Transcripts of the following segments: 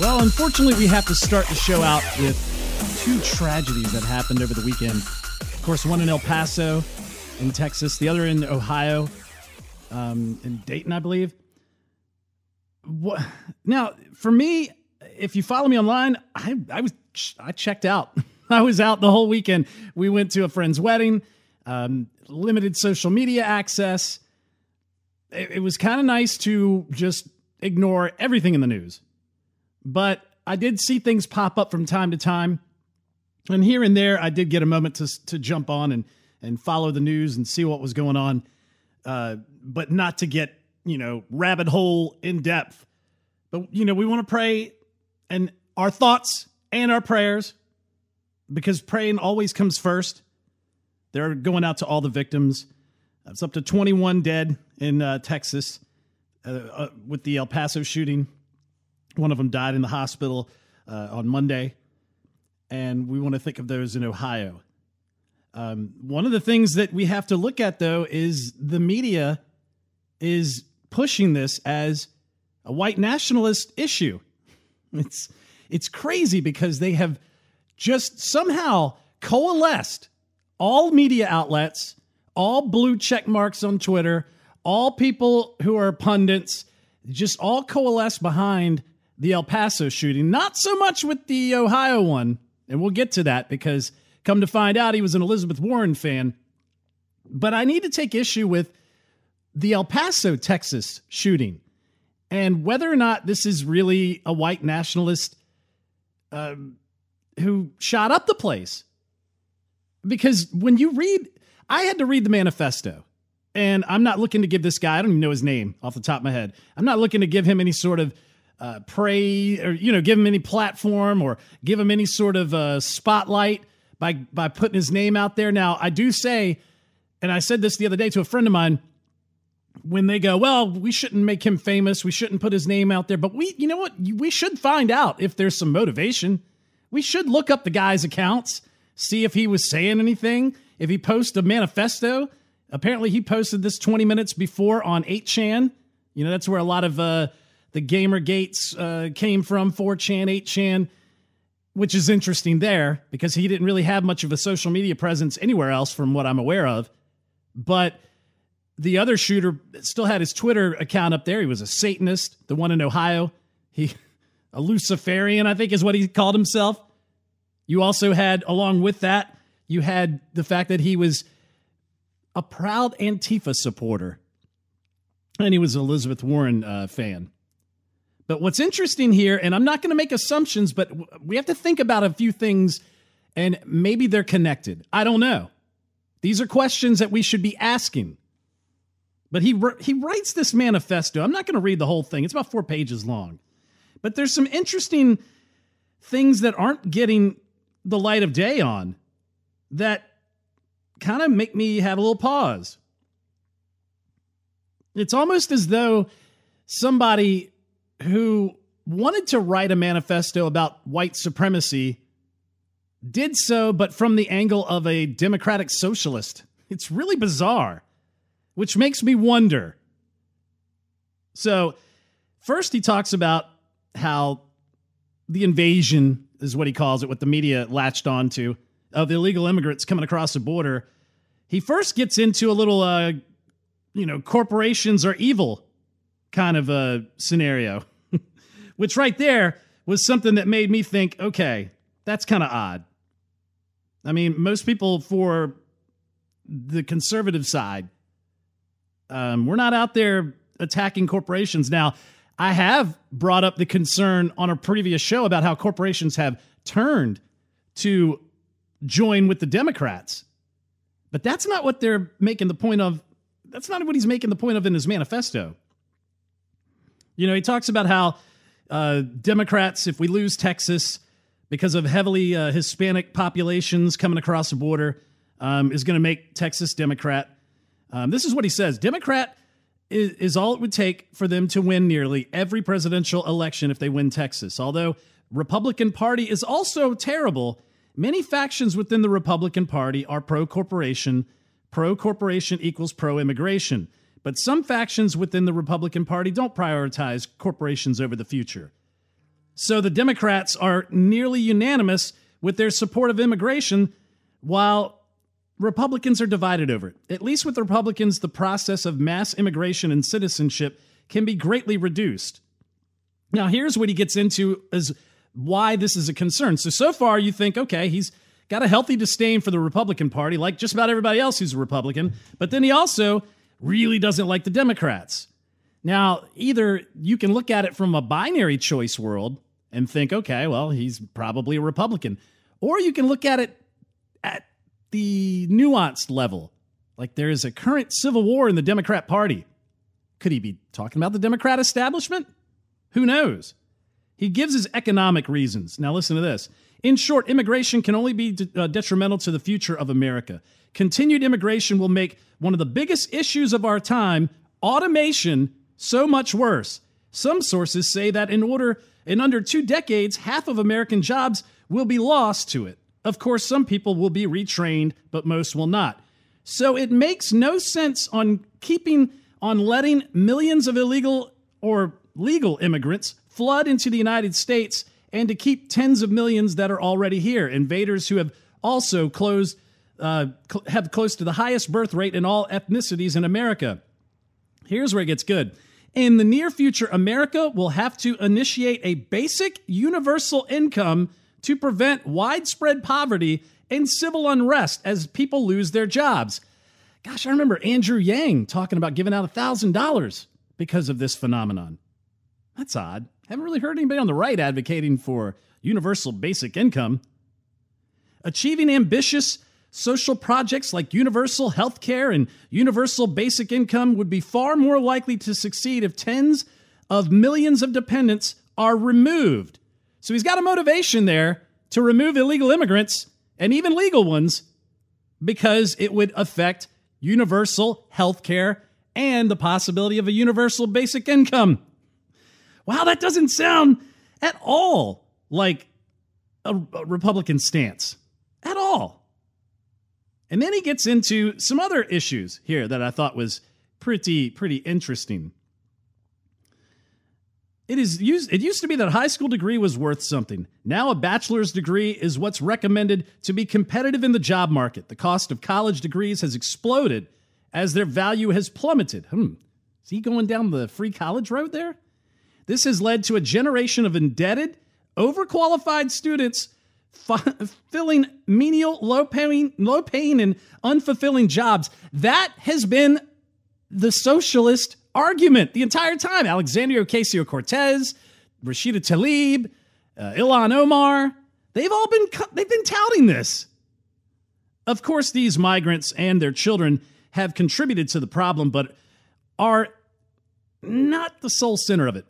Well, unfortunately, we have to start the show out with two tragedies that happened over the weekend. Of course, one in El Paso, in Texas, the other in Ohio, um, in Dayton, I believe. What, now, for me, if you follow me online, I, I was I checked out. I was out the whole weekend. We went to a friend's wedding, um, limited social media access. It, it was kind of nice to just ignore everything in the news. But I did see things pop up from time to time. And here and there, I did get a moment to, to jump on and, and follow the news and see what was going on, uh, but not to get, you know, rabbit hole in depth. But, you know, we want to pray and our thoughts and our prayers because praying always comes first. They're going out to all the victims. It's up to 21 dead in uh, Texas uh, uh, with the El Paso shooting. One of them died in the hospital uh, on Monday. And we want to think of those in Ohio. Um, one of the things that we have to look at, though, is the media is pushing this as a white nationalist issue. It's it's crazy because they have just somehow coalesced all media outlets, all blue check marks on Twitter, all people who are pundits, just all coalesce behind the El Paso shooting. Not so much with the Ohio one, and we'll get to that because come to find out he was an Elizabeth Warren fan. But I need to take issue with the El Paso, Texas shooting and whether or not this is really a white nationalist um, who shot up the place. Because when you read, I had to read the manifesto, and I'm not looking to give this guy, I don't even know his name off the top of my head. I'm not looking to give him any sort of uh, pray or, you know, give him any platform or give him any sort of uh, spotlight by, by putting his name out there. Now, I do say, and I said this the other day to a friend of mine, when they go, well, we shouldn't make him famous. We shouldn't put his name out there. But we, you know what? We should find out if there's some motivation. We should look up the guy's accounts, see if he was saying anything, if he posted a manifesto. Apparently, he posted this 20 minutes before on 8chan. You know, that's where a lot of uh, the gamer gates uh, came from 4chan, 8chan, which is interesting there because he didn't really have much of a social media presence anywhere else, from what I'm aware of. But the other shooter still had his Twitter account up there. He was a Satanist, the one in Ohio. He a Luciferian, I think is what he called himself. You also had, along with that, you had the fact that he was a proud Antifa supporter. And he was an Elizabeth Warren uh, fan. But what's interesting here, and I'm not going to make assumptions, but we have to think about a few things, and maybe they're connected. I don't know. These are questions that we should be asking. But he he writes this manifesto. I'm not going to read the whole thing. It's about 4 pages long. But there's some interesting things that aren't getting the light of day on that kind of make me have a little pause. It's almost as though somebody who wanted to write a manifesto about white supremacy did so, but from the angle of a democratic socialist. It's really bizarre which makes me wonder. So, first, he talks about how the invasion is what he calls it, what the media latched onto of the illegal immigrants coming across the border. He first gets into a little, uh, you know, corporations are evil kind of a scenario, which right there was something that made me think, okay, that's kind of odd. I mean, most people for the conservative side um, we're not out there attacking corporations. Now, I have brought up the concern on a previous show about how corporations have turned to join with the Democrats. But that's not what they're making the point of. That's not what he's making the point of in his manifesto. You know, he talks about how uh, Democrats, if we lose Texas because of heavily uh, Hispanic populations coming across the border, um, is going to make Texas Democrat. Um, this is what he says Democrat is, is all it would take for them to win nearly every presidential election if they win Texas. Although Republican Party is also terrible, many factions within the Republican Party are pro corporation. Pro corporation equals pro immigration. But some factions within the Republican Party don't prioritize corporations over the future. So the Democrats are nearly unanimous with their support of immigration, while Republicans are divided over it. At least with Republicans, the process of mass immigration and citizenship can be greatly reduced. Now, here's what he gets into is why this is a concern. So, so far, you think, okay, he's got a healthy disdain for the Republican Party, like just about everybody else who's a Republican, but then he also really doesn't like the Democrats. Now, either you can look at it from a binary choice world and think, okay, well, he's probably a Republican, or you can look at it at the nuanced level. Like there is a current civil war in the Democrat Party. Could he be talking about the Democrat establishment? Who knows? He gives his economic reasons. Now, listen to this. In short, immigration can only be uh, detrimental to the future of America. Continued immigration will make one of the biggest issues of our time, automation, so much worse. Some sources say that in order in under 2 decades, half of American jobs will be lost to it. Of course, some people will be retrained, but most will not. So it makes no sense on keeping on letting millions of illegal or legal immigrants flood into the United States and to keep tens of millions that are already here, invaders who have also closed uh, cl- have close to the highest birth rate in all ethnicities in America. Here's where it gets good. In the near future, America will have to initiate a basic universal income to prevent widespread poverty and civil unrest as people lose their jobs. Gosh, I remember Andrew Yang talking about giving out $1,000 because of this phenomenon. That's odd. Haven't really heard anybody on the right advocating for universal basic income. Achieving ambitious social projects like universal health care and universal basic income would be far more likely to succeed if tens of millions of dependents are removed. So he's got a motivation there to remove illegal immigrants and even legal ones because it would affect universal health care and the possibility of a universal basic income. Wow, that doesn't sound at all like a, a Republican stance. At all. And then he gets into some other issues here that I thought was pretty pretty interesting. It is used it used to be that a high school degree was worth something. Now a bachelor's degree is what's recommended to be competitive in the job market. The cost of college degrees has exploded as their value has plummeted. Hmm. Is he going down the free college road there? This has led to a generation of indebted, overqualified students filling menial, low paying, low paying, and unfulfilling jobs. That has been the socialist argument the entire time. Alexandria Ocasio Cortez, Rashida Tlaib, uh, Ilhan Omar, they've all been they've been touting this. Of course, these migrants and their children have contributed to the problem, but are not the sole center of it.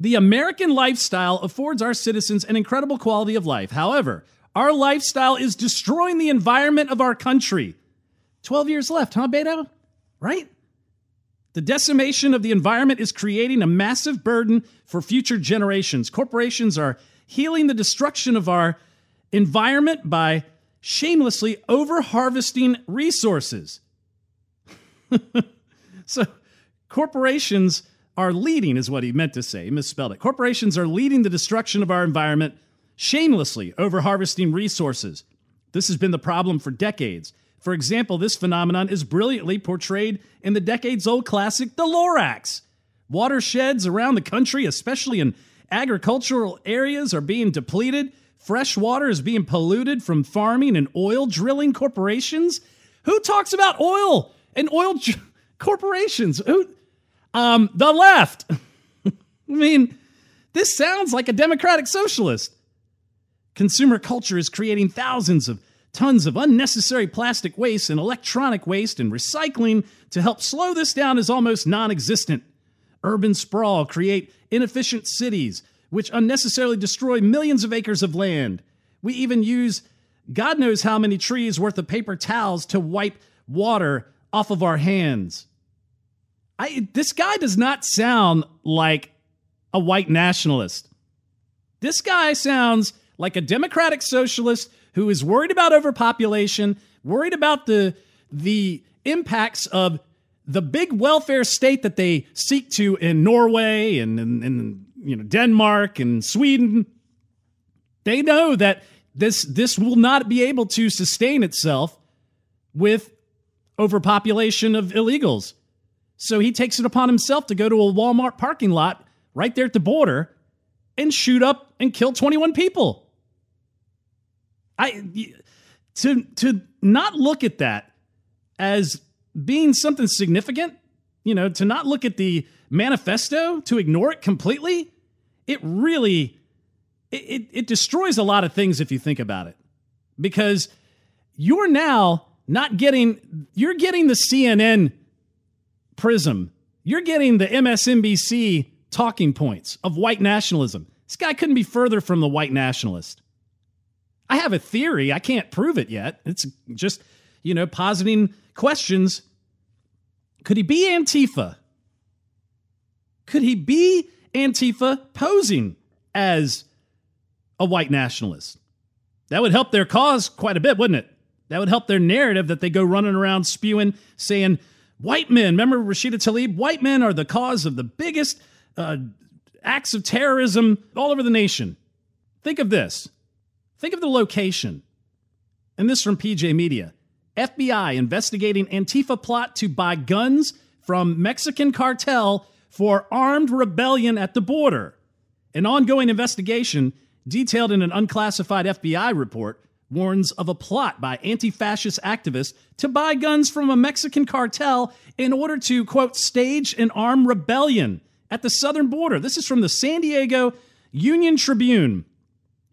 The American lifestyle affords our citizens an incredible quality of life. However, our lifestyle is destroying the environment of our country. 12 years left, huh, Beto? Right? The decimation of the environment is creating a massive burden for future generations. Corporations are healing the destruction of our environment by shamelessly over harvesting resources. so, corporations are leading, is what he meant to say. He misspelled it. Corporations are leading the destruction of our environment shamelessly over harvesting resources. This has been the problem for decades. For example, this phenomenon is brilliantly portrayed in the decades old classic The Lorax. Watersheds around the country, especially in agricultural areas, are being depleted. Fresh water is being polluted from farming and oil drilling corporations. Who talks about oil and oil corporations? Who, um, the left. I mean, this sounds like a democratic socialist. Consumer culture is creating thousands of tons of unnecessary plastic waste and electronic waste, and recycling to help slow this down is almost non existent. urban sprawl, create inefficient cities, which unnecessarily destroy millions of acres of land. We even use God knows how many trees worth of paper towels to wipe water off of our hands. I, this guy does not sound like a white nationalist. This guy sounds like a democratic socialist who is worried about overpopulation, worried about the the impacts of the big welfare state that they seek to in Norway and, and, and you know Denmark and Sweden. They know that this this will not be able to sustain itself with overpopulation of illegals. So he takes it upon himself to go to a Walmart parking lot right there at the border and shoot up and kill 21 people. I to to not look at that as being something significant, you know, to not look at the manifesto, to ignore it completely, it really it, it destroys a lot of things if you think about it. Because you're now not getting you're getting the CNN prism. You're getting the MSNBC talking points of white nationalism. This guy couldn't be further from the white nationalist. I have a theory. I can't prove it yet. It's just, you know, positing questions. Could he be Antifa? Could he be Antifa posing as a white nationalist? That would help their cause quite a bit, wouldn't it? That would help their narrative that they go running around spewing, saying, white men, remember Rashida Tlaib? White men are the cause of the biggest uh, acts of terrorism all over the nation. Think of this. Think of the location. And this from PJ Media. FBI investigating Antifa plot to buy guns from Mexican cartel for armed rebellion at the border. An ongoing investigation detailed in an unclassified FBI report warns of a plot by anti fascist activists to buy guns from a Mexican cartel in order to, quote, stage an armed rebellion at the southern border. This is from the San Diego Union Tribune.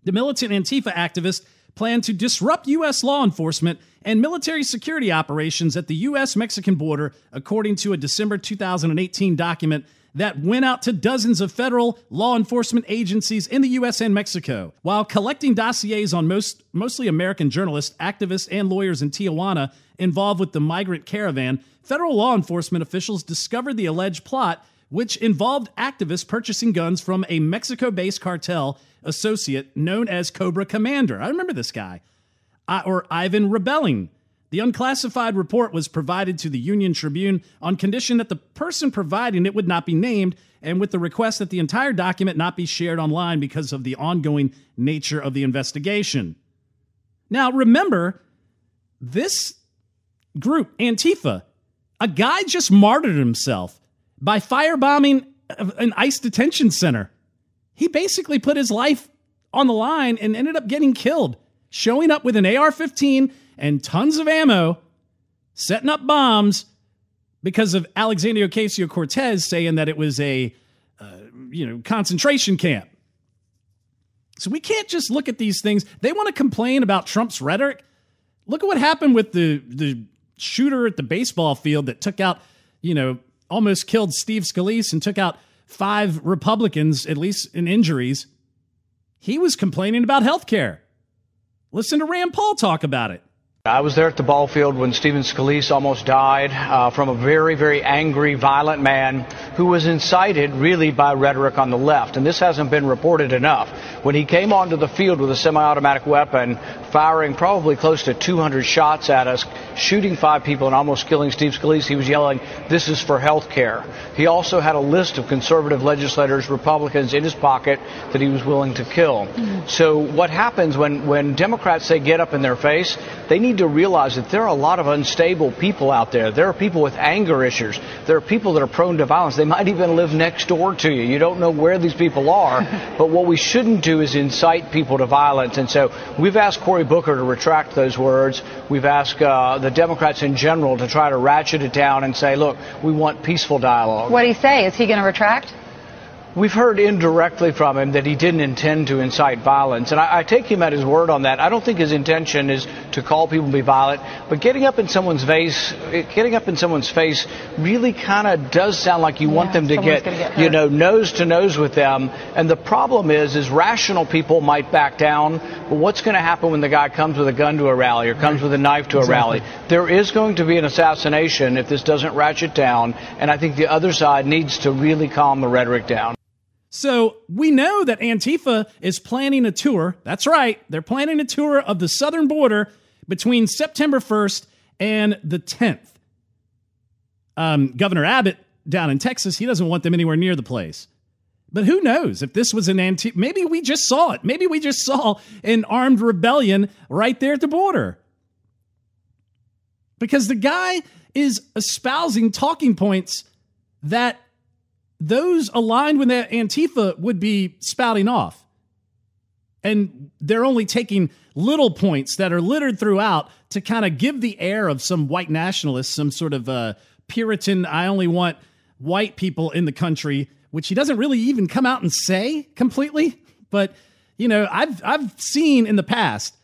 The militant Antifa activists plan to disrupt U.S. law enforcement and military security operations at the U.S. Mexican border, according to a December 2018 document that went out to dozens of federal law enforcement agencies in the U.S. and Mexico. While collecting dossiers on most, mostly American journalists, activists, and lawyers in Tijuana involved with the migrant caravan, federal law enforcement officials discovered the alleged plot which involved activists purchasing guns from a Mexico based cartel associate known as Cobra Commander. I remember this guy. Or Ivan Rebelling. The unclassified report was provided to the Union Tribune on condition that the person providing it would not be named and with the request that the entire document not be shared online because of the ongoing nature of the investigation. Now, remember, this group, Antifa, a guy just martyred himself by firebombing an ICE detention center. He basically put his life on the line and ended up getting killed, showing up with an AR 15 and tons of ammo, setting up bombs because of Alexandria Ocasio Cortez saying that it was a uh, you know concentration camp. So we can't just look at these things. They want to complain about Trump's rhetoric. Look at what happened with the the shooter at the baseball field that took out, you know, almost killed Steve Scalise and took out five Republicans, at least in injuries. He was complaining about health care. Listen to Rand Paul talk about it. I was there at the ball field when Stephen Scalise almost died uh, from a very, very angry, violent man who was incited really by rhetoric on the left. And this hasn't been reported enough. When he came onto the field with a semi-automatic weapon, firing probably close to 200 shots at us, shooting five people and almost killing Steve Scalise, he was yelling, this is for health care. He also had a list of conservative legislators, Republicans in his pocket that he was willing to kill. Mm-hmm. So what happens when, when Democrats say get up in their face, they need to realize that there are a lot of unstable people out there. There are people with anger issues. There are people that are prone to violence. They might even live next door to you. You don't know where these people are. but what we shouldn't do is incite people to violence. And so we've asked Cory Booker to retract those words. We've asked uh, the Democrats in general to try to ratchet it down and say, look, we want peaceful dialogue. What do you say? Is he going to retract? We've heard indirectly from him that he didn't intend to incite violence, and I, I, take him at his word on that. I don't think his intention is to call people to be violent, but getting up in someone's face, eh, getting up in someone's face, really kind of does sound like you yeah, want them to get, get you know, nose to nose with them. And the problem is, is rational people might back down, but what's going to happen when the guy comes with a gun to a rally or comes with a knife to a rally? There is going to be an assassination if this doesn't ratchet down, and I think the other side needs to really calm the rhetoric down. So we know that Antifa is planning a tour. That's right. They're planning a tour of the southern border between September 1st and the 10th. Um, Governor Abbott down in Texas, he doesn't want them anywhere near the place. But who knows if this was an Antifa? Maybe we just saw it. Maybe we just saw an armed rebellion right there at the border. Because the guy is espousing talking points that those aligned with that Antifa would be spouting off. And they're only taking little points that are littered throughout to kind of give the air of some white nationalist, some sort of uh, Puritan, I only want white people in the country, which he doesn't really even come out and say completely. But, you know, I've, I've seen in the past,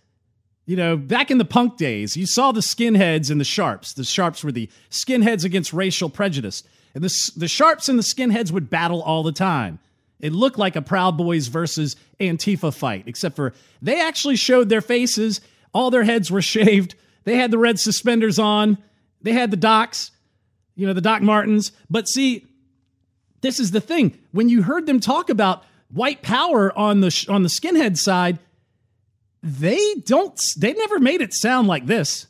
you know, back in the punk days, you saw the skinheads and the sharps. The sharps were the skinheads against racial prejudice. And the, the Sharps and the Skinheads would battle all the time. It looked like a Proud Boys versus Antifa fight, except for they actually showed their faces. All their heads were shaved. They had the red suspenders on. They had the Docs, you know, the Doc Martens. But see, this is the thing. When you heard them talk about white power on the on the skinhead side, they don't they never made it sound like this.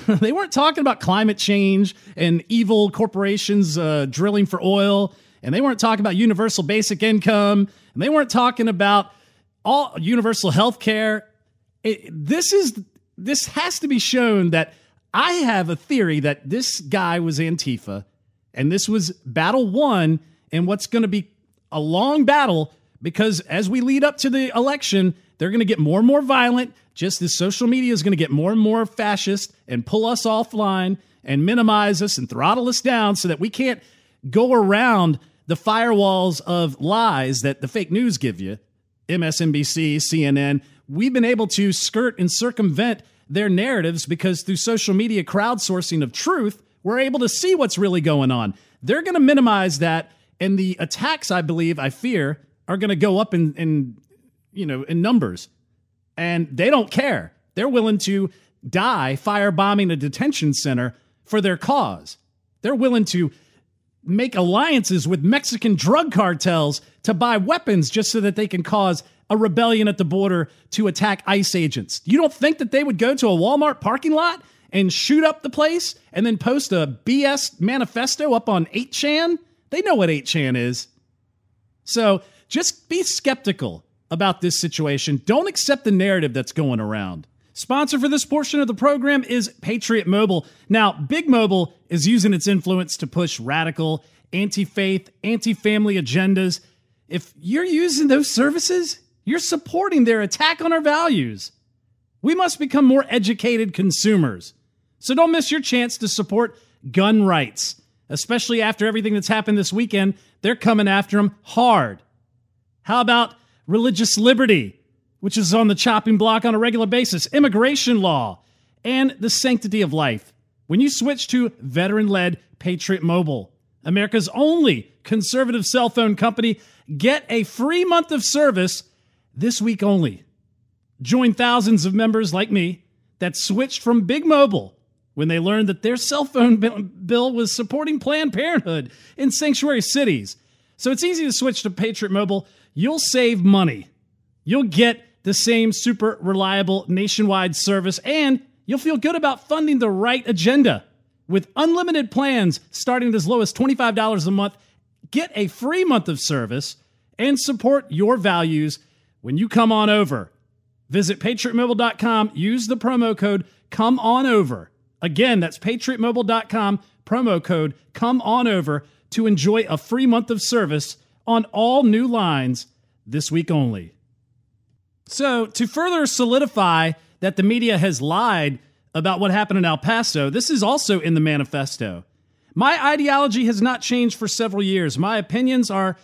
they weren't talking about climate change and evil corporations uh, drilling for oil, and they weren't talking about universal basic income, and they weren't talking about all universal health care. this is this has to be shown that I have a theory that this guy was Antifa, and this was battle one, and what's going to be a long battle because as we lead up to the election, they're going to get more and more violent just as social media is going to get more and more fascist and pull us offline and minimize us and throttle us down so that we can't go around the firewalls of lies that the fake news give you MSNBC, CNN. We've been able to skirt and circumvent their narratives because through social media crowdsourcing of truth, we're able to see what's really going on. They're going to minimize that, and the attacks, I believe, I fear, are going to go up in, in you know in numbers and they don't care. They're willing to die firebombing a detention center for their cause. They're willing to make alliances with Mexican drug cartels to buy weapons just so that they can cause a rebellion at the border to attack ICE agents. You don't think that they would go to a Walmart parking lot and shoot up the place and then post a BS manifesto up on 8chan? They know what 8chan is. So just be skeptical about this situation. Don't accept the narrative that's going around. Sponsor for this portion of the program is Patriot Mobile. Now, Big Mobile is using its influence to push radical, anti faith, anti family agendas. If you're using those services, you're supporting their attack on our values. We must become more educated consumers. So don't miss your chance to support gun rights, especially after everything that's happened this weekend. They're coming after them hard. How about religious liberty, which is on the chopping block on a regular basis, immigration law, and the sanctity of life. When you switch to veteran led Patriot Mobile, America's only conservative cell phone company, get a free month of service this week only. Join thousands of members like me that switched from Big Mobile when they learned that their cell phone bill was supporting Planned Parenthood in sanctuary cities. So it's easy to switch to Patriot Mobile you'll save money. You'll get the same super reliable nationwide service, and you'll feel good about funding the right agenda. With unlimited plans starting at as low as $25 a month, get a free month of service and support your values when you come on over. Visit patriotmobile.com, use the promo code come on over. Again, that's patriotmobile.com, promo code come on over to enjoy a free month of service on all new lines this week only. So, to further solidify that the media has lied about what happened in El Paso, this is also in the manifesto. My ideology has not changed for several years. My opinions are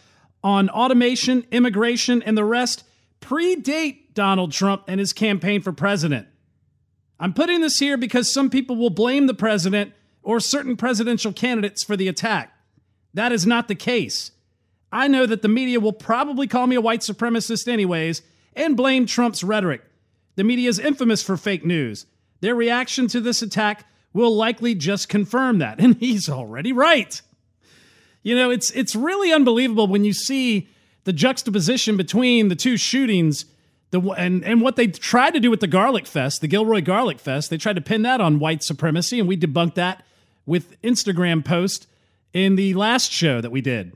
on automation, immigration, and the rest predate Donald Trump and his campaign for president. I'm putting this here because some people will blame the president or certain presidential candidates for the attack. That is not the case. I know that the media will probably call me a white supremacist, anyways, and blame Trump's rhetoric. The media is infamous for fake news. Their reaction to this attack will likely just confirm that, and he's already right. You know, it's it's really unbelievable when you see the juxtaposition between the two shootings the, and, and what they tried to do with the Garlic Fest, the Gilroy Garlic Fest, they tried to pin that on white supremacy, and we debunked that with Instagram post in the last show that we did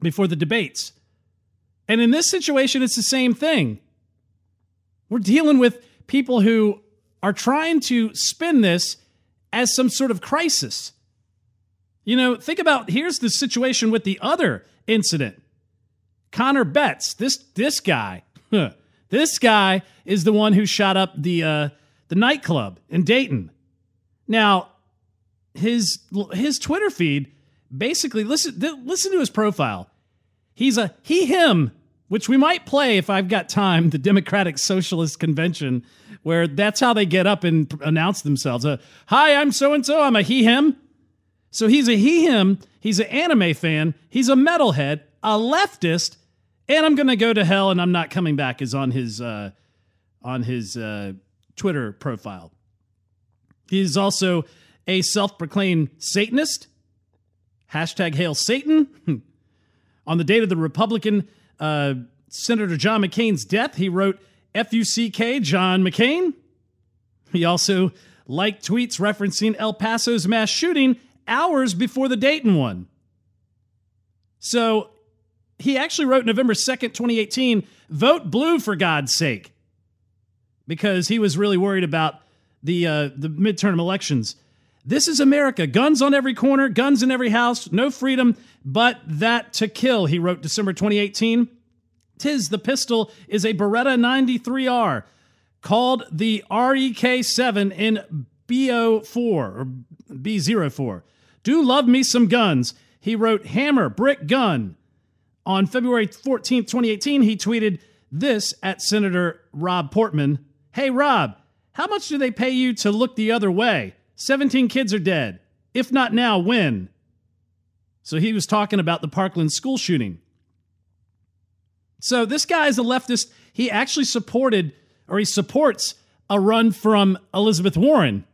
before the debates. And in this situation, it's the same thing. We're dealing with people who are trying to spin this as some sort of crisis. You know, think about here's the situation with the other incident. Connor Betts, this this guy, this guy is the one who shot up the uh, the nightclub in Dayton. Now, his his Twitter feed basically listen listen to his profile. He's a he him, which we might play if I've got time. The Democratic Socialist Convention, where that's how they get up and announce themselves. Uh, Hi, I'm so and so. I'm a he him. So he's a he him. He's an anime fan. He's a metalhead, a leftist, and I'm gonna go to hell and I'm not coming back. Is on his uh, on his uh, Twitter profile. He's also a self-proclaimed Satanist. Hashtag Hail Satan. on the date of the Republican uh, Senator John McCain's death, he wrote "F-U-C-K John McCain." He also liked tweets referencing El Paso's mass shooting hours before the Dayton one. So he actually wrote November 2nd, 2018, vote blue for God's sake, because he was really worried about the, uh, the midterm elections. This is America. Guns on every corner, guns in every house, no freedom but that to kill, he wrote December 2018. Tis the pistol is a Beretta 93R called the REK 7 in BO4 or B04. Do love me some guns. He wrote Hammer, Brick, Gun. On February 14, 2018, he tweeted this at Senator Rob Portman Hey, Rob, how much do they pay you to look the other way? 17 kids are dead. If not now, when? So he was talking about the Parkland school shooting. So this guy is a leftist. He actually supported, or he supports, a run from Elizabeth Warren.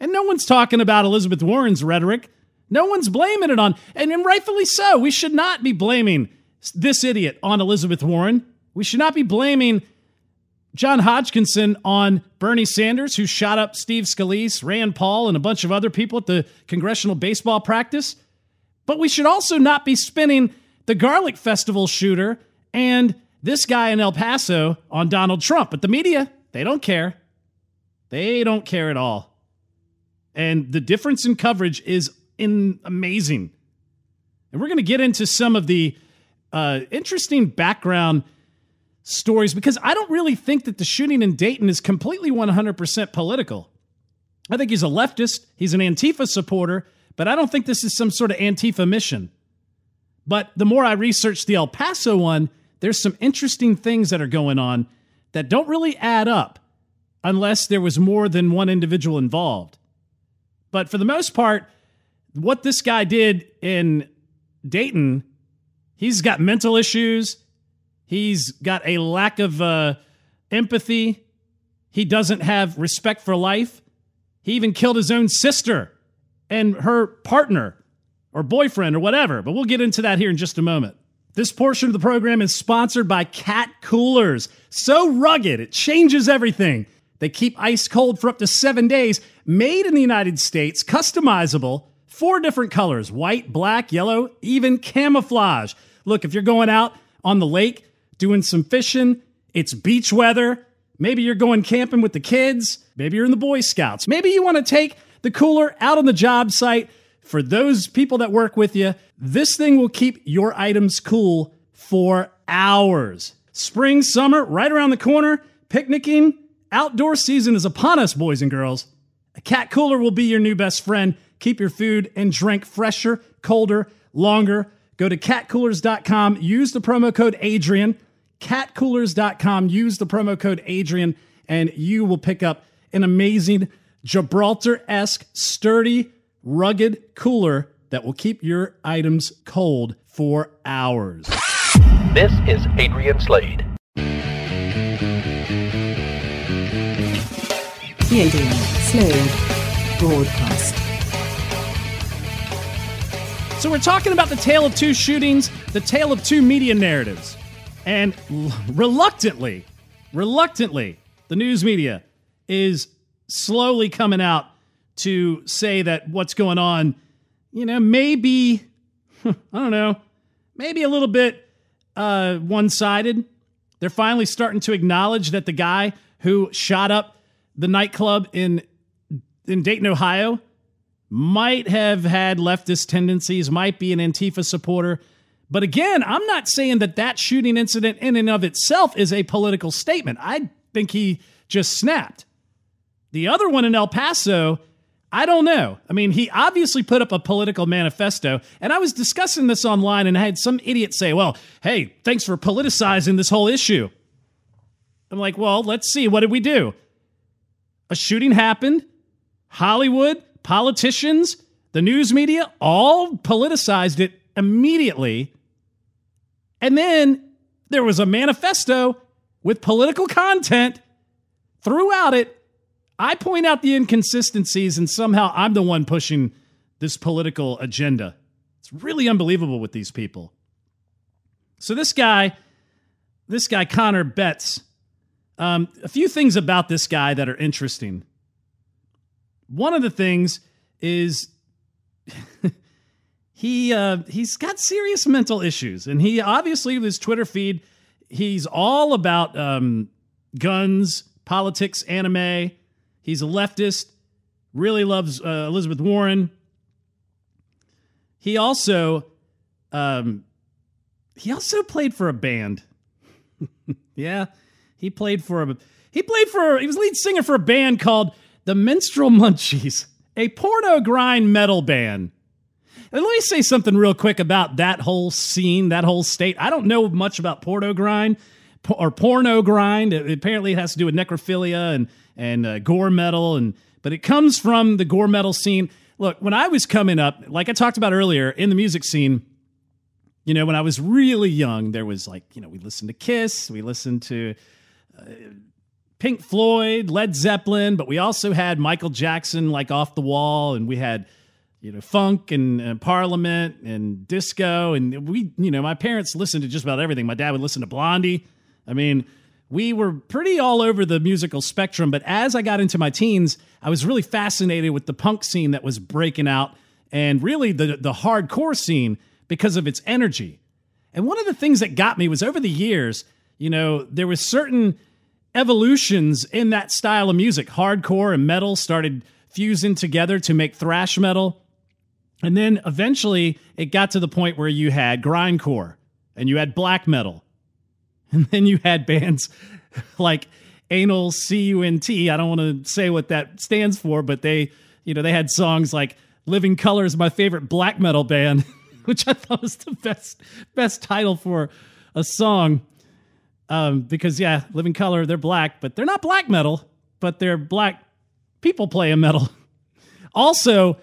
And no one's talking about Elizabeth Warren's rhetoric. No one's blaming it on, and, and rightfully so. We should not be blaming this idiot on Elizabeth Warren. We should not be blaming John Hodgkinson on Bernie Sanders, who shot up Steve Scalise, Rand Paul, and a bunch of other people at the congressional baseball practice. But we should also not be spinning the Garlic Festival shooter and this guy in El Paso on Donald Trump. But the media, they don't care. They don't care at all. And the difference in coverage is in amazing. And we're going to get into some of the uh, interesting background stories because I don't really think that the shooting in Dayton is completely 100% political. I think he's a leftist, he's an Antifa supporter, but I don't think this is some sort of Antifa mission. But the more I research the El Paso one, there's some interesting things that are going on that don't really add up unless there was more than one individual involved. But for the most part, what this guy did in Dayton, he's got mental issues. He's got a lack of uh, empathy. He doesn't have respect for life. He even killed his own sister and her partner or boyfriend or whatever. But we'll get into that here in just a moment. This portion of the program is sponsored by Cat Coolers. So rugged, it changes everything. They keep ice cold for up to seven days, made in the United States, customizable Four different colors white, black, yellow, even camouflage. Look, if you're going out on the lake doing some fishing, it's beach weather. Maybe you're going camping with the kids. Maybe you're in the Boy Scouts. Maybe you want to take the cooler out on the job site. For those people that work with you, this thing will keep your items cool for hours. Spring, summer, right around the corner, picnicking, outdoor season is upon us, boys and girls. A cat cooler will be your new best friend. Keep your food and drink fresher, colder, longer. Go to catcoolers.com, use the promo code Adrian, catcoolers.com, use the promo code Adrian, and you will pick up an amazing Gibraltar esque, sturdy, rugged cooler that will keep your items cold for hours. This is Adrian Slade. The Adrian Slade Broadcast. So we're talking about the tale of two shootings, the tale of two media narratives. And reluctantly, reluctantly, the news media is slowly coming out to say that what's going on, you know, maybe, I don't know, maybe a little bit uh, one sided. They're finally starting to acknowledge that the guy who shot up the nightclub in in Dayton, Ohio, might have had leftist tendencies, might be an Antifa supporter. But again, I'm not saying that that shooting incident in and of itself is a political statement. I think he just snapped. The other one in El Paso, I don't know. I mean, he obviously put up a political manifesto, and I was discussing this online, and I had some idiot say, Well, hey, thanks for politicizing this whole issue. I'm like, Well, let's see. What did we do? A shooting happened. Hollywood, politicians, the news media all politicized it immediately. And then there was a manifesto with political content throughout it. I point out the inconsistencies, and somehow I'm the one pushing this political agenda. It's really unbelievable with these people. So, this guy, this guy, Connor Betts, um, a few things about this guy that are interesting. One of the things is he uh, he's got serious mental issues, and he obviously with his Twitter feed, he's all about um, guns, politics, anime. He's a leftist, really loves uh, Elizabeth Warren. He also um, he also played for a band. yeah, he played for a he played for he was lead singer for a band called the Menstrual Munchies, a porno grind metal band. And let me say something real quick about that whole scene, that whole state. I don't know much about porno grind or porno grind. It, apparently, it has to do with necrophilia and and uh, gore metal, and but it comes from the gore metal scene. Look, when I was coming up, like I talked about earlier, in the music scene, you know, when I was really young, there was like, you know, we listened to Kiss, we listened to uh, Pink Floyd, Led Zeppelin, but we also had Michael Jackson like off the wall, and we had you know funk and, and Parliament and disco, and we you know my parents listened to just about everything. My dad would listen to Blondie. I mean, we were pretty all over the musical spectrum. But as I got into my teens, I was really fascinated with the punk scene that was breaking out, and really the the hardcore scene because of its energy. And one of the things that got me was over the years, you know, there was certain evolutions in that style of music. Hardcore and metal started fusing together to make thrash metal. And then eventually it got to the point where you had grindcore and you had black metal. And then you had bands like Anal CUNT. I don't want to say what that stands for, but they, you know, they had songs like Living Color is my favorite black metal band, which I thought was the best best title for a song. Um, because yeah, Living Color, they're black, but they're not black metal, but they're black people playing metal. Also,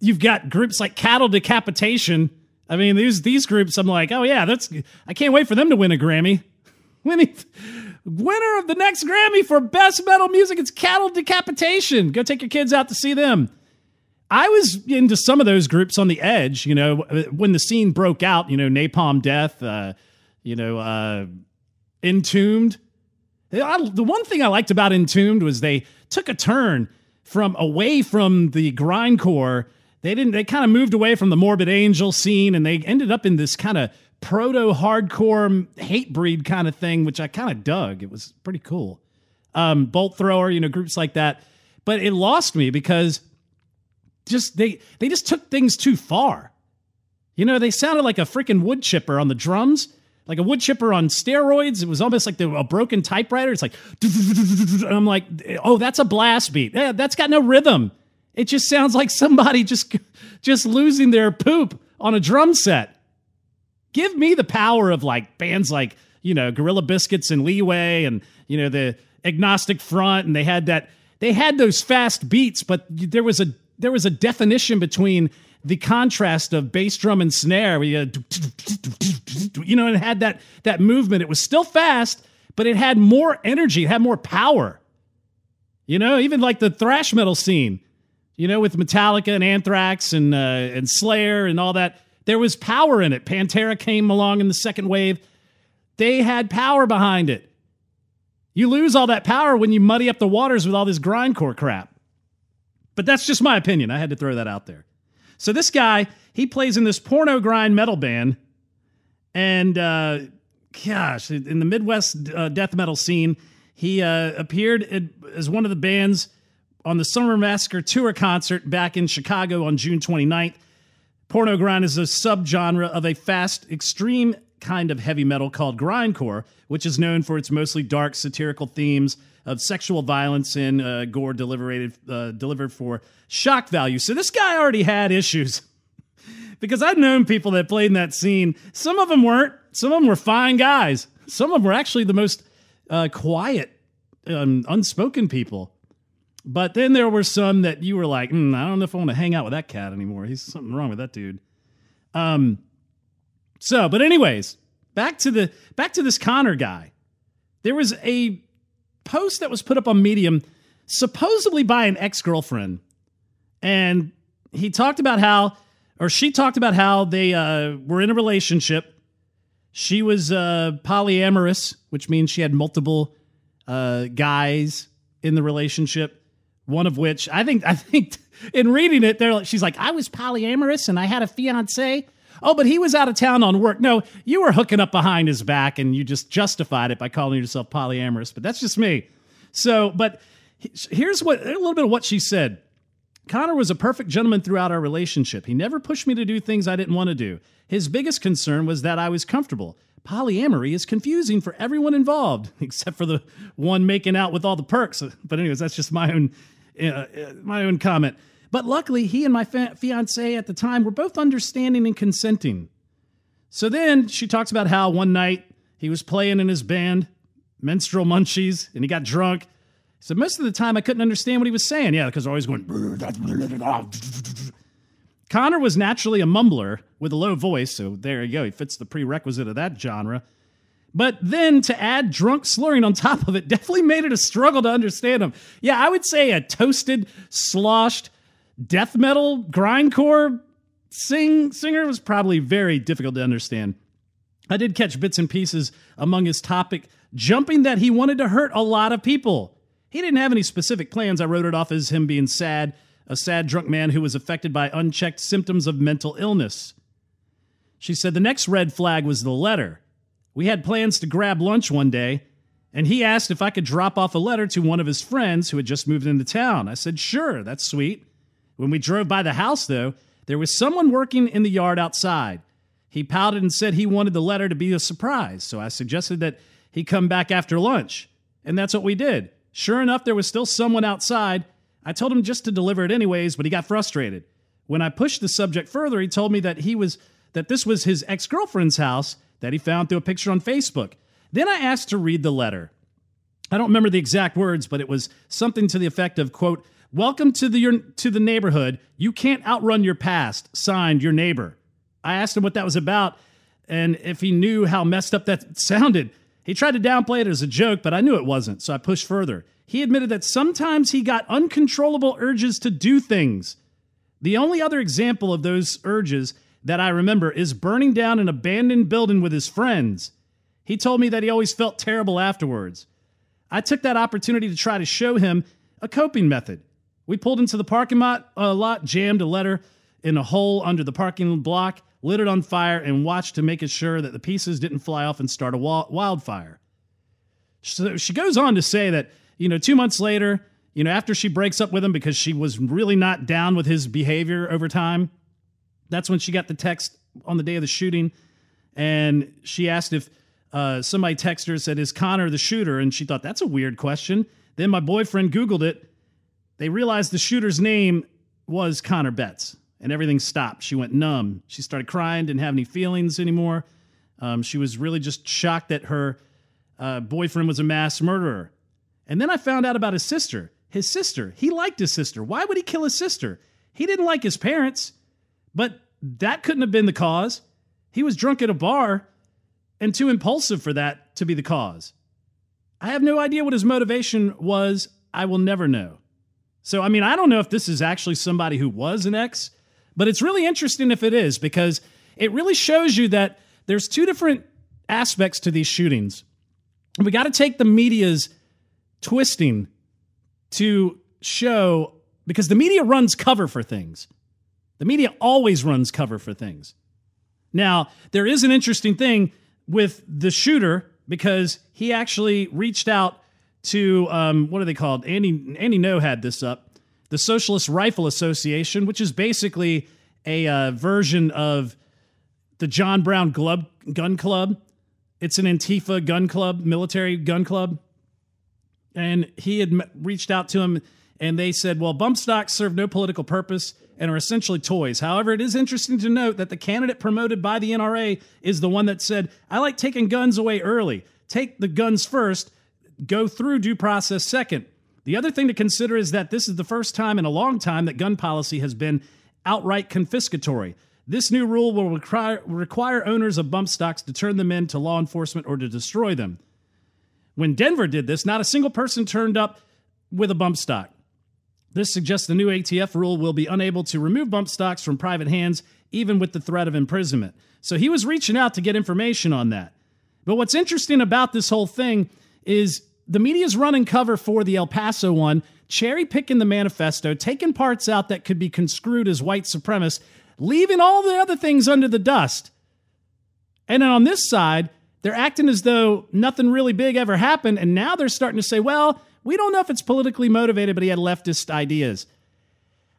you've got groups like Cattle Decapitation. I mean, these these groups, I'm like, oh yeah, that's I can't wait for them to win a Grammy. Winner of the next Grammy for best metal music, it's Cattle Decapitation. Go take your kids out to see them. I was into some of those groups on the edge, you know, when the scene broke out, you know, Napalm Death, uh, you know, uh, Entombed. I, the one thing I liked about Entombed was they took a turn from away from the grindcore. They didn't. They kind of moved away from the Morbid Angel scene, and they ended up in this kind of proto hardcore Hatebreed kind of thing, which I kind of dug. It was pretty cool. Um, Bolt Thrower, you know, groups like that. But it lost me because just they they just took things too far. You know, they sounded like a freaking wood chipper on the drums like a wood chipper on steroids. It was almost like the, a broken typewriter. It's like, I'm like, oh, that's a blast beat. Yeah, that's got no rhythm. It just sounds like somebody just just losing their poop on a drum set. Give me the power of like bands like, you know, Gorilla Biscuits and Leeway and, you know, the Agnostic Front. And they had that, they had those fast beats, but there was a, there was a definition between the contrast of bass drum and snare. Where you, you know, it had that, that movement. It was still fast, but it had more energy. It had more power. You know, even like the thrash metal scene, you know, with Metallica and Anthrax and uh, and Slayer and all that, there was power in it. Pantera came along in the second wave. They had power behind it. You lose all that power when you muddy up the waters with all this grindcore crap. But that's just my opinion. I had to throw that out there. So this guy, he plays in this porno grind metal band, and uh, gosh, in the Midwest uh, death metal scene, he uh, appeared as one of the bands on the Summer Massacre tour concert back in Chicago on June 29th. Porno grind is a subgenre of a fast, extreme kind of heavy metal called grindcore, which is known for its mostly dark, satirical themes of sexual violence and uh, gore delivered, uh, delivered for shock value. So this guy already had issues. because I've known people that played in that scene. Some of them weren't. Some of them were fine guys. Some of them were actually the most uh, quiet, um, unspoken people. But then there were some that you were like, mm, I don't know if I want to hang out with that cat anymore. He's something wrong with that dude. Um. So, but anyways, back to the back to this Connor guy. There was a post that was put up on Medium, supposedly by an ex girlfriend, and he talked about how, or she talked about how they uh, were in a relationship she was uh, polyamorous, which means she had multiple uh, guys in the relationship. One of which I think I think in reading it, there she's like, I was polyamorous and I had a fiance. Oh, but he was out of town on work. No, you were hooking up behind his back and you just justified it by calling yourself polyamorous. But that's just me. So, but here's what a little bit of what she said. Connor was a perfect gentleman throughout our relationship. He never pushed me to do things I didn't want to do. His biggest concern was that I was comfortable. Polyamory is confusing for everyone involved, except for the one making out with all the perks. But anyways, that's just my own uh, uh my own comment. But luckily, he and my fa- fiance at the time were both understanding and consenting. So then she talks about how one night he was playing in his band, Menstrual Munchies, and he got drunk so most of the time I couldn't understand what he was saying. Yeah, because I was always going. Connor was naturally a mumbler with a low voice, so there you go. He fits the prerequisite of that genre. But then to add drunk slurring on top of it definitely made it a struggle to understand him. Yeah, I would say a toasted, sloshed, death metal, grindcore sing singer was probably very difficult to understand. I did catch bits and pieces among his topic, jumping that he wanted to hurt a lot of people. He didn't have any specific plans. I wrote it off as him being sad, a sad drunk man who was affected by unchecked symptoms of mental illness. She said the next red flag was the letter. We had plans to grab lunch one day, and he asked if I could drop off a letter to one of his friends who had just moved into town. I said, sure, that's sweet. When we drove by the house, though, there was someone working in the yard outside. He pouted and said he wanted the letter to be a surprise, so I suggested that he come back after lunch. And that's what we did. Sure enough, there was still someone outside. I told him just to deliver it anyways, but he got frustrated. When I pushed the subject further, he told me that he was that this was his ex-girlfriend's house that he found through a picture on Facebook. Then I asked to read the letter. I don't remember the exact words, but it was something to the effect of quote, "Welcome to the your, to the neighborhood. You can't outrun your past." Signed, your neighbor. I asked him what that was about and if he knew how messed up that sounded. He tried to downplay it as a joke, but I knew it wasn't, so I pushed further. He admitted that sometimes he got uncontrollable urges to do things. The only other example of those urges that I remember is burning down an abandoned building with his friends. He told me that he always felt terrible afterwards. I took that opportunity to try to show him a coping method. We pulled into the parking lot, uh, lot jammed a letter in a hole under the parking block, lit it on fire, and watched to make sure that the pieces didn't fly off and start a wildfire. So she goes on to say that, you know, two months later, you know, after she breaks up with him because she was really not down with his behavior over time, that's when she got the text on the day of the shooting. And she asked if uh, somebody texted her, said, Is Connor the shooter? And she thought, That's a weird question. Then my boyfriend Googled it. They realized the shooter's name was Connor Betts and everything stopped. She went numb. She started crying, didn't have any feelings anymore. Um, she was really just shocked that her uh, boyfriend was a mass murderer. And then I found out about his sister. His sister, he liked his sister. Why would he kill his sister? He didn't like his parents, but that couldn't have been the cause. He was drunk at a bar and too impulsive for that to be the cause. I have no idea what his motivation was. I will never know. So, I mean, I don't know if this is actually somebody who was an ex, but it's really interesting if it is because it really shows you that there's two different aspects to these shootings. We got to take the media's twisting to show because the media runs cover for things. The media always runs cover for things. Now, there is an interesting thing with the shooter because he actually reached out to um, what are they called? Andy Andy Ngo had this up, the Socialist Rifle Association, which is basically a uh, version of the John Brown Gun Club. It's an Antifa gun club, military gun club, and he had reached out to him, and they said, "Well, bump stocks serve no political purpose." and are essentially toys. However, it is interesting to note that the candidate promoted by the NRA is the one that said, I like taking guns away early. Take the guns first, go through due process second. The other thing to consider is that this is the first time in a long time that gun policy has been outright confiscatory. This new rule will require, require owners of bump stocks to turn them in to law enforcement or to destroy them. When Denver did this, not a single person turned up with a bump stock. This suggests the new ATF rule will be unable to remove bump stocks from private hands, even with the threat of imprisonment. So he was reaching out to get information on that. But what's interesting about this whole thing is the media's running cover for the El Paso one, cherry picking the manifesto, taking parts out that could be construed as white supremacist, leaving all the other things under the dust. And then on this side, they're acting as though nothing really big ever happened. And now they're starting to say, well, we don't know if it's politically motivated, but he had leftist ideas.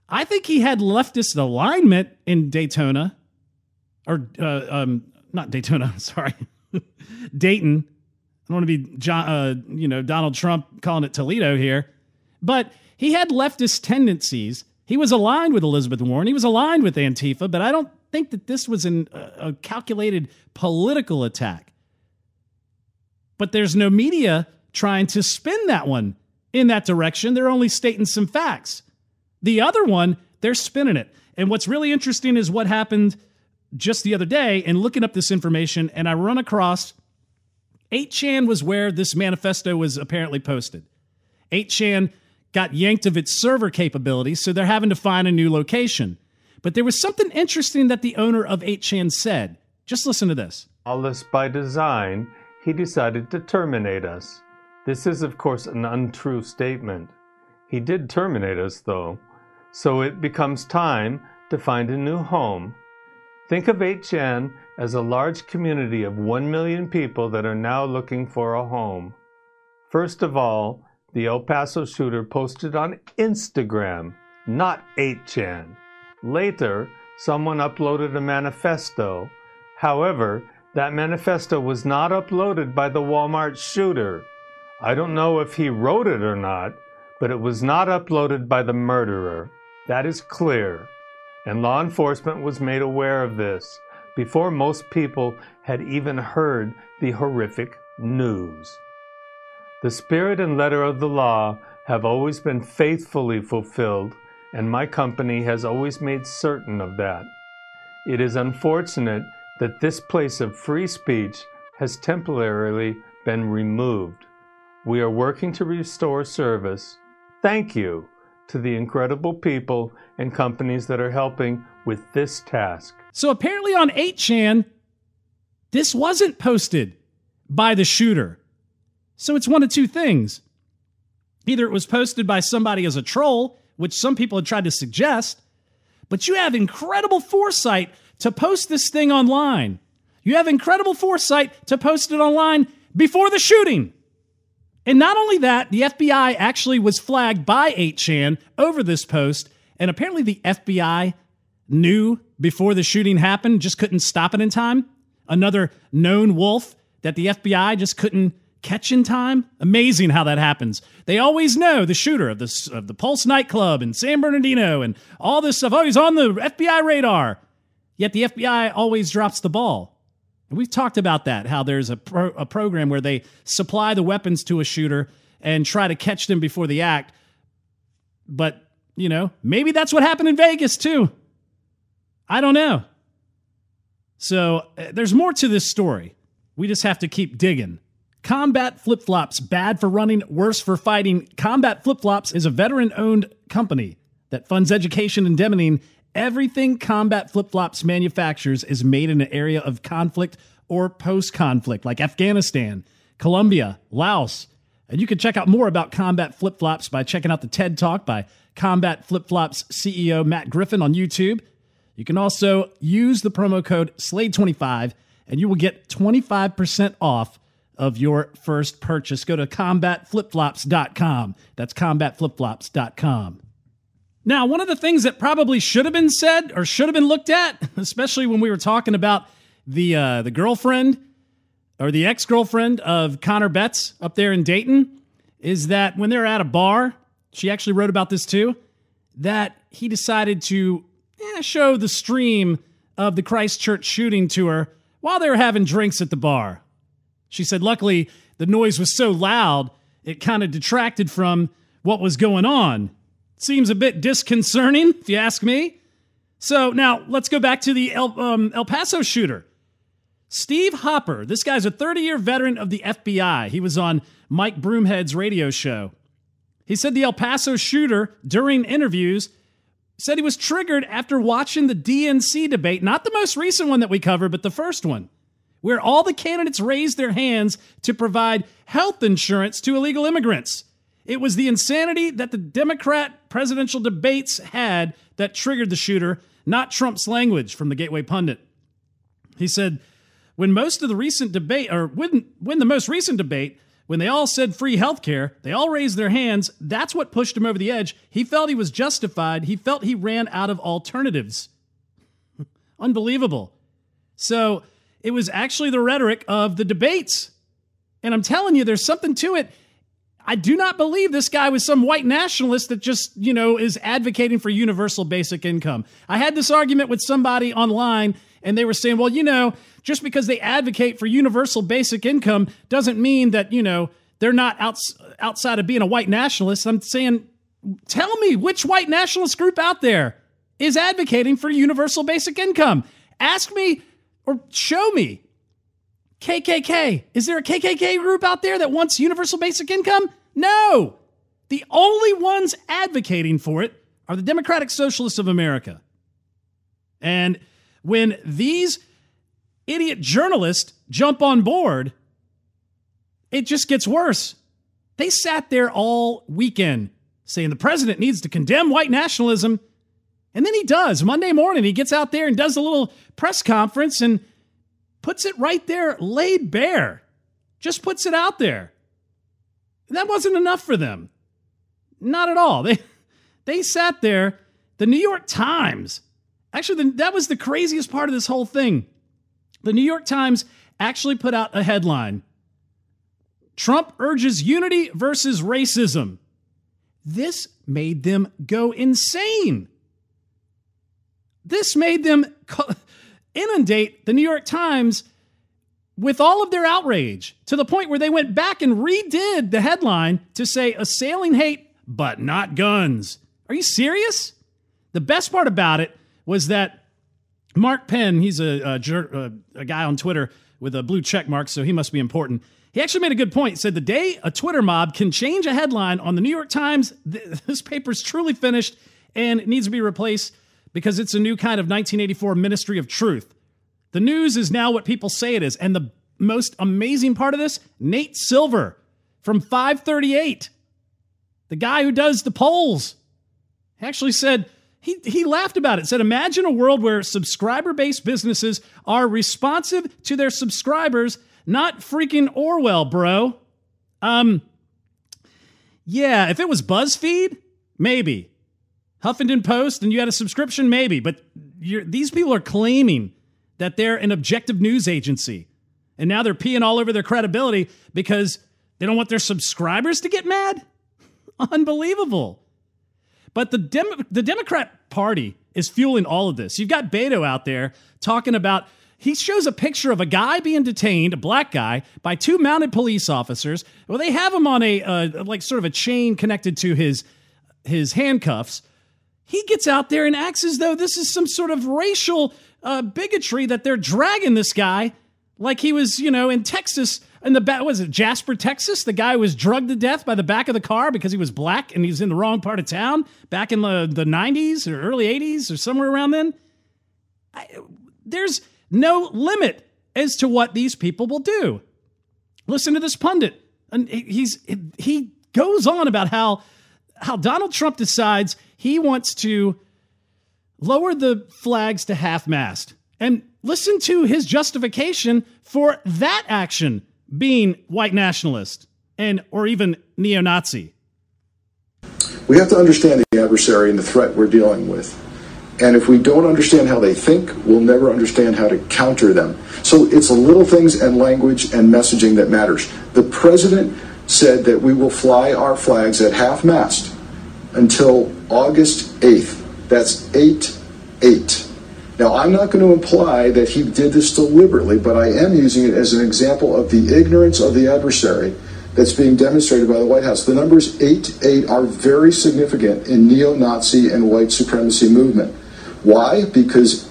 I think he had leftist alignment in Daytona, or uh, um, not Daytona. Sorry, Dayton. I don't want to be John, uh, you know, Donald Trump calling it Toledo here, but he had leftist tendencies. He was aligned with Elizabeth Warren. He was aligned with Antifa, but I don't think that this was an, a calculated political attack. But there's no media trying to spin that one in that direction. They're only stating some facts. The other one, they're spinning it. And what's really interesting is what happened just the other day and looking up this information, and I run across 8chan was where this manifesto was apparently posted. 8chan got yanked of its server capabilities, so they're having to find a new location. But there was something interesting that the owner of 8chan said. Just listen to this. All this by design, he decided to terminate us. This is, of course, an untrue statement. He did terminate us, though, so it becomes time to find a new home. Think of 8chan as a large community of 1 million people that are now looking for a home. First of all, the El Paso shooter posted on Instagram, not 8chan. Later, someone uploaded a manifesto. However, that manifesto was not uploaded by the Walmart shooter. I don't know if he wrote it or not, but it was not uploaded by the murderer. That is clear. And law enforcement was made aware of this before most people had even heard the horrific news. The spirit and letter of the law have always been faithfully fulfilled, and my company has always made certain of that. It is unfortunate that this place of free speech has temporarily been removed. We are working to restore service. Thank you to the incredible people and companies that are helping with this task. So apparently on 8chan, this wasn't posted by the shooter. So it's one of two things. Either it was posted by somebody as a troll, which some people had tried to suggest, but you have incredible foresight to post this thing online. You have incredible foresight to post it online before the shooting. And not only that, the FBI actually was flagged by 8chan over this post, and apparently the FBI knew before the shooting happened, just couldn't stop it in time. Another known wolf that the FBI just couldn't catch in time. Amazing how that happens. They always know the shooter of the, of the Pulse nightclub in San Bernardino and all this stuff. Oh, he's on the FBI radar. Yet the FBI always drops the ball. We've talked about that, how there's a, pro- a program where they supply the weapons to a shooter and try to catch them before the act. But, you know, maybe that's what happened in Vegas too. I don't know. So uh, there's more to this story. We just have to keep digging. Combat Flip Flops, bad for running, worse for fighting. Combat Flip Flops is a veteran owned company that funds education and demining. Everything Combat Flip Flops manufactures is made in an area of conflict or post conflict, like Afghanistan, Colombia, Laos. And you can check out more about Combat Flip Flops by checking out the TED Talk by Combat Flip Flops CEO Matt Griffin on YouTube. You can also use the promo code SLADE25 and you will get 25% off of your first purchase. Go to combatflipflops.com. That's combatflipflops.com. Now, one of the things that probably should have been said or should have been looked at, especially when we were talking about the uh, the girlfriend or the ex girlfriend of Connor Betts up there in Dayton, is that when they're at a bar, she actually wrote about this too, that he decided to eh, show the stream of the Christchurch shooting to her while they were having drinks at the bar. She said, luckily, the noise was so loud, it kind of detracted from what was going on. Seems a bit disconcerting, if you ask me. So now let's go back to the El, um, El Paso shooter. Steve Hopper, this guy's a 30 year veteran of the FBI. He was on Mike Broomhead's radio show. He said the El Paso shooter, during interviews, said he was triggered after watching the DNC debate, not the most recent one that we covered, but the first one, where all the candidates raised their hands to provide health insurance to illegal immigrants. It was the insanity that the Democrat presidential debates had that triggered the shooter, not Trump's language from the Gateway Pundit. He said, when most of the recent debate, or when, when the most recent debate, when they all said free health care, they all raised their hands. That's what pushed him over the edge. He felt he was justified. He felt he ran out of alternatives. Unbelievable. So it was actually the rhetoric of the debates. And I'm telling you, there's something to it. I do not believe this guy was some white nationalist that just, you know, is advocating for universal basic income. I had this argument with somebody online and they were saying, well, you know, just because they advocate for universal basic income doesn't mean that, you know, they're not outs- outside of being a white nationalist. I'm saying, tell me which white nationalist group out there is advocating for universal basic income. Ask me or show me. KKK. Is there a KKK group out there that wants universal basic income? No. The only ones advocating for it are the Democratic Socialists of America. And when these idiot journalists jump on board, it just gets worse. They sat there all weekend saying the president needs to condemn white nationalism. And then he does. Monday morning, he gets out there and does a little press conference and puts it right there, laid bare. Just puts it out there. That wasn't enough for them. Not at all. They, they sat there. The New York Times Actually, the, that was the craziest part of this whole thing. The New York Times actually put out a headline Trump urges unity versus racism. This made them go insane. This made them inundate the New York Times with all of their outrage to the point where they went back and redid the headline to say assailing hate, but not guns. Are you serious? The best part about it was that Mark Penn, he's a, a, a, guy on Twitter with a blue check mark, so he must be important. He actually made a good point. He said the day a Twitter mob can change a headline on the New York Times, th- this paper's truly finished and needs to be replaced because it's a new kind of 1984 Ministry of Truth. The news is now what people say it is. And the most amazing part of this, Nate Silver from 538, the guy who does the polls, actually said he, he laughed about it, said, Imagine a world where subscriber based businesses are responsive to their subscribers, not freaking Orwell, bro. Um, yeah, if it was BuzzFeed, maybe. Huffington Post and you had a subscription, maybe. But these people are claiming that they're an objective news agency. And now they're peeing all over their credibility because they don't want their subscribers to get mad? Unbelievable. But the Dem- the Democrat Party is fueling all of this. You've got Beto out there talking about he shows a picture of a guy being detained, a black guy, by two mounted police officers. Well, they have him on a uh, like sort of a chain connected to his his handcuffs. He gets out there and acts as though this is some sort of racial uh, bigotry that they're dragging this guy like he was, you know, in Texas in the back. Was it Jasper, Texas? The guy was drugged to death by the back of the car because he was black and he was in the wrong part of town back in the the 90s or early 80s or somewhere around then. I, there's no limit as to what these people will do. Listen to this pundit. And he's he goes on about how how Donald Trump decides he wants to lower the flags to half mast. And listen to his justification for that action being white nationalist and or even neo-Nazi. We have to understand the adversary and the threat we're dealing with. And if we don't understand how they think, we'll never understand how to counter them. So it's little things and language and messaging that matters. The president said that we will fly our flags at half mast until August 8th. That's 8 8. Now, I'm not going to imply that he did this deliberately, but I am using it as an example of the ignorance of the adversary that's being demonstrated by the White House. The numbers 8 8 are very significant in neo Nazi and white supremacy movement. Why? Because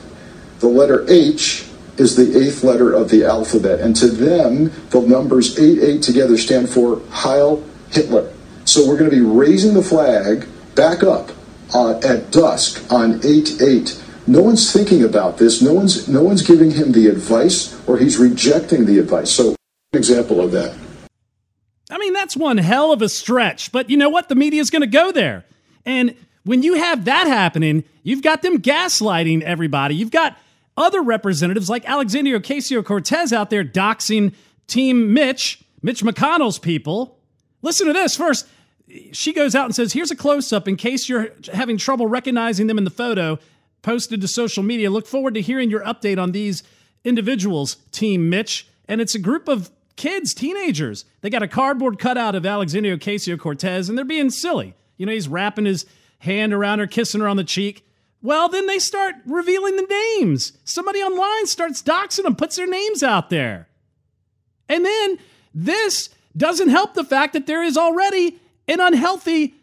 the letter H is the eighth letter of the alphabet, and to them, the numbers 8 8 together stand for Heil Hitler. So we're going to be raising the flag back up uh, at dusk on 8 8. No one's thinking about this. No one's, no one's giving him the advice, or he's rejecting the advice. So, an example of that. I mean, that's one hell of a stretch, but you know what? The media is going to go there. And when you have that happening, you've got them gaslighting everybody. You've got other representatives like Alexandria Ocasio Cortez out there doxing Team Mitch, Mitch McConnell's people. Listen to this first. She goes out and says, Here's a close up in case you're having trouble recognizing them in the photo posted to social media. Look forward to hearing your update on these individuals, Team Mitch. And it's a group of kids, teenagers. They got a cardboard cutout of Alexandria Ocasio Cortez, and they're being silly. You know, he's wrapping his hand around her, kissing her on the cheek. Well, then they start revealing the names. Somebody online starts doxing them, puts their names out there. And then this doesn't help the fact that there is already an unhealthy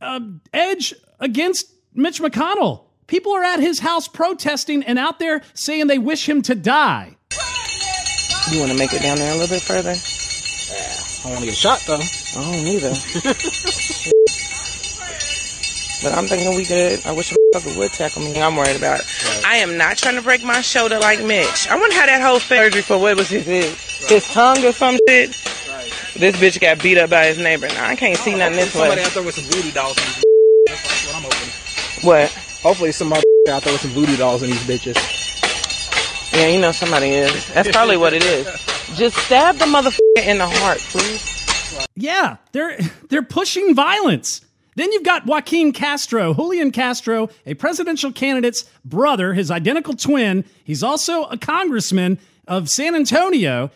uh, edge against Mitch McConnell. People are at his house protesting and out there saying they wish him to die. You want to make it down there a little bit further? I don't want to get shot though. I don't either. but I'm thinking we could. I wish a motherfucker would tackle me. I'm worried about it. Right. I am not trying to break my shoulder like Mitch. I wonder how that whole surgery for what was his his, his tongue or some shit. Right. This bitch got beat up by his neighbor. Now I can't see nothing this somebody way. Somebody out there with some voodoo dolls. That's what I'm hoping. What? Hopefully some out there with some voodoo dolls in these bitches. Yeah, you know somebody is. That's probably what it is. Just stab the motherfucker in the heart, please. Yeah, they're they're pushing violence. Then you've got Joaquin Castro, Julian Castro, a presidential candidate's brother, his identical twin. He's also a congressman of San Antonio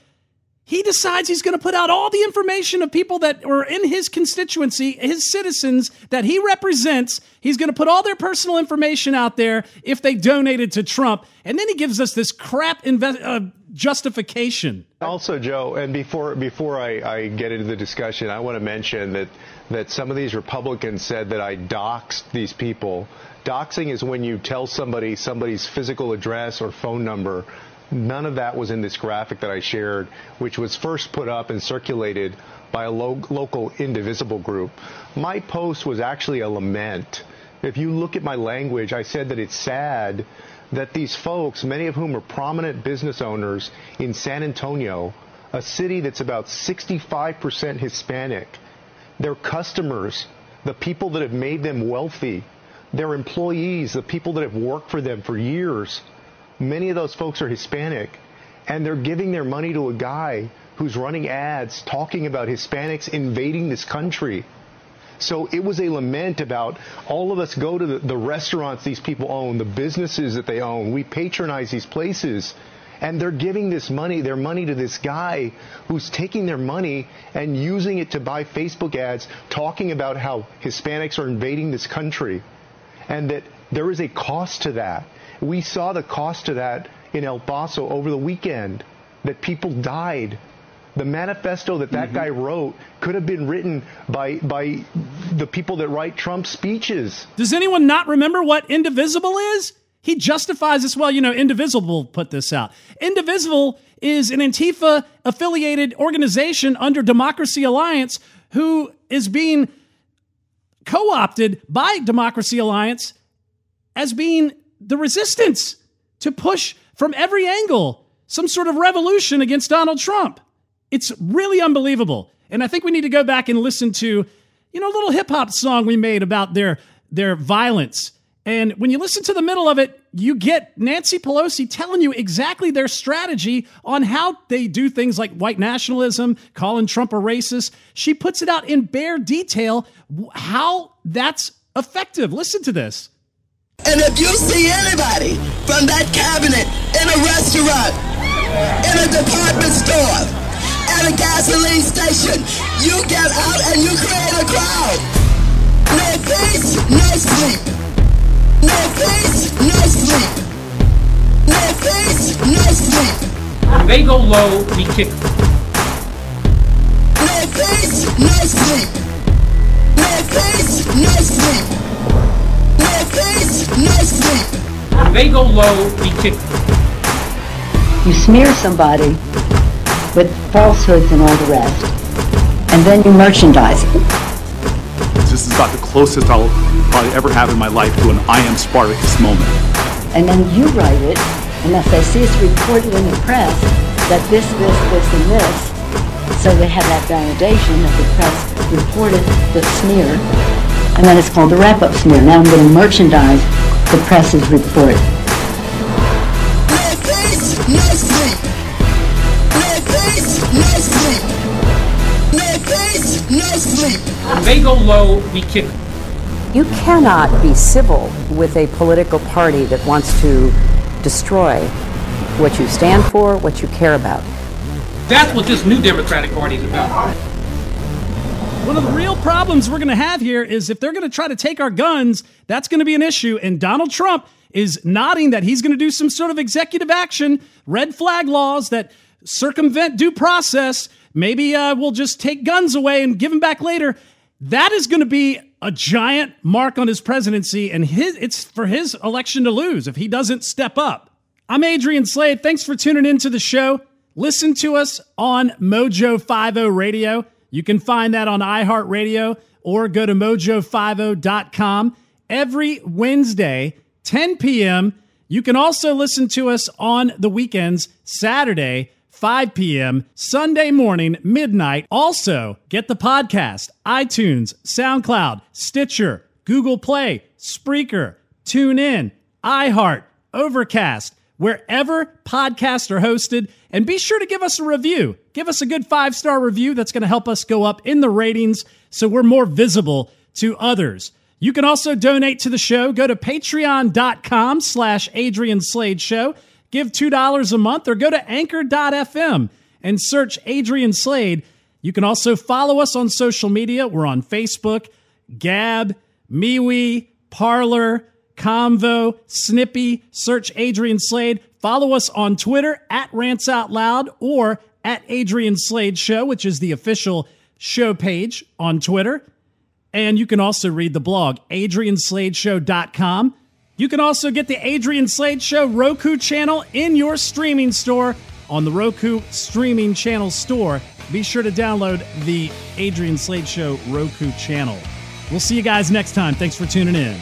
he decides he's going to put out all the information of people that were in his constituency, his citizens that he represents. He's going to put all their personal information out there if they donated to Trump. And then he gives us this crap uh, justification. Also, Joe, and before before I, I get into the discussion, I want to mention that that some of these Republicans said that I doxed these people. Doxing is when you tell somebody somebody's physical address or phone number None of that was in this graphic that I shared, which was first put up and circulated by a lo- local indivisible group. My post was actually a lament. If you look at my language, I said that it's sad that these folks, many of whom are prominent business owners in San Antonio, a city that's about 65% Hispanic, their customers, the people that have made them wealthy, their employees, the people that have worked for them for years, Many of those folks are Hispanic, and they're giving their money to a guy who's running ads talking about Hispanics invading this country. So it was a lament about all of us go to the, the, restaurants these people own, the businesses that they own. We patronize these places. And they're giving this money, their money to this guy who's taking their money and using it to buy Facebook ads talking about how Hispanics are invading this country. And that there is a cost to that. We saw the cost of that in El Paso over the weekend that people died. The manifesto that that mm-hmm. guy wrote could have been written by by the people that write Trump speeches. Does anyone not remember what Indivisible is? He justifies this. Well, you know, Indivisible put this out. Indivisible is an Antifa affiliated organization under Democracy Alliance who is being co opted by Democracy Alliance as being the resistance to push from every angle some sort of revolution against Donald Trump. It's really unbelievable. And I think we need to go back and listen to, you know, a little hip hop song we made about their their violence. And when you listen to the middle of it, you get Nancy Pelosi telling you exactly their strategy on how they do things like white nationalism, calling Trump a racist. She puts it out in bare detail how that's effective. Listen to this. And if you see anybody from that cabinet in a restaurant, in a department store, at a gasoline station, you get out and you create a crowd. No peace, no sleep. No peace, no sleep. No peace, no sleep. When they go low, we kick. No peace, no sleep. No peace, no sleep. No peace, no sleep. When they go low, we kick. You smear somebody with falsehoods and all the rest, and then you merchandise it. This is about the closest I'll probably ever have in my life to an I am Spartacus moment. And then you write it, and if they see it's reported in the press that this, this, this, and this, so they have that validation that the press reported the smear, and then it's called the wrap-up smear. Now I'm going to merchandise the press's report. They go low, we kick. You cannot be civil with a political party that wants to destroy what you stand for, what you care about. That's what this new Democratic Party is about. One of the real problems we're going to have here is if they're going to try to take our guns, that's going to be an issue. And Donald Trump is nodding that he's going to do some sort of executive action, red flag laws that circumvent due process. Maybe uh, we'll just take guns away and give them back later. That is going to be a giant mark on his presidency, and his, it's for his election to lose if he doesn't step up. I'm Adrian Slade. Thanks for tuning into the show. Listen to us on Mojo 50 Radio. You can find that on iHeartRadio or go to mojo50.com every Wednesday, 10 p.m. You can also listen to us on the weekends, Saturday, 5 p.m., Sunday morning, midnight. Also, get the podcast, iTunes, SoundCloud, Stitcher, Google Play, Spreaker, TuneIn, iHeart, Overcast, wherever podcasts are hosted. And be sure to give us a review. Give us a good five star review that's going to help us go up in the ratings so we're more visible to others. You can also donate to the show. Go to patreon.com slash Adrian Slade Show. Give $2 a month or go to anchor.fm and search Adrian Slade. You can also follow us on social media. We're on Facebook, Gab, MeWe, Parler, Convo, Snippy. Search Adrian Slade. Follow us on Twitter at Rants Out Loud or at Adrian Slade Show, which is the official show page on Twitter. And you can also read the blog, adriansladeshow.com. You can also get the Adrian Slade Show Roku channel in your streaming store on the Roku streaming channel store. Be sure to download the Adrian Slade Show Roku channel. We'll see you guys next time. Thanks for tuning in.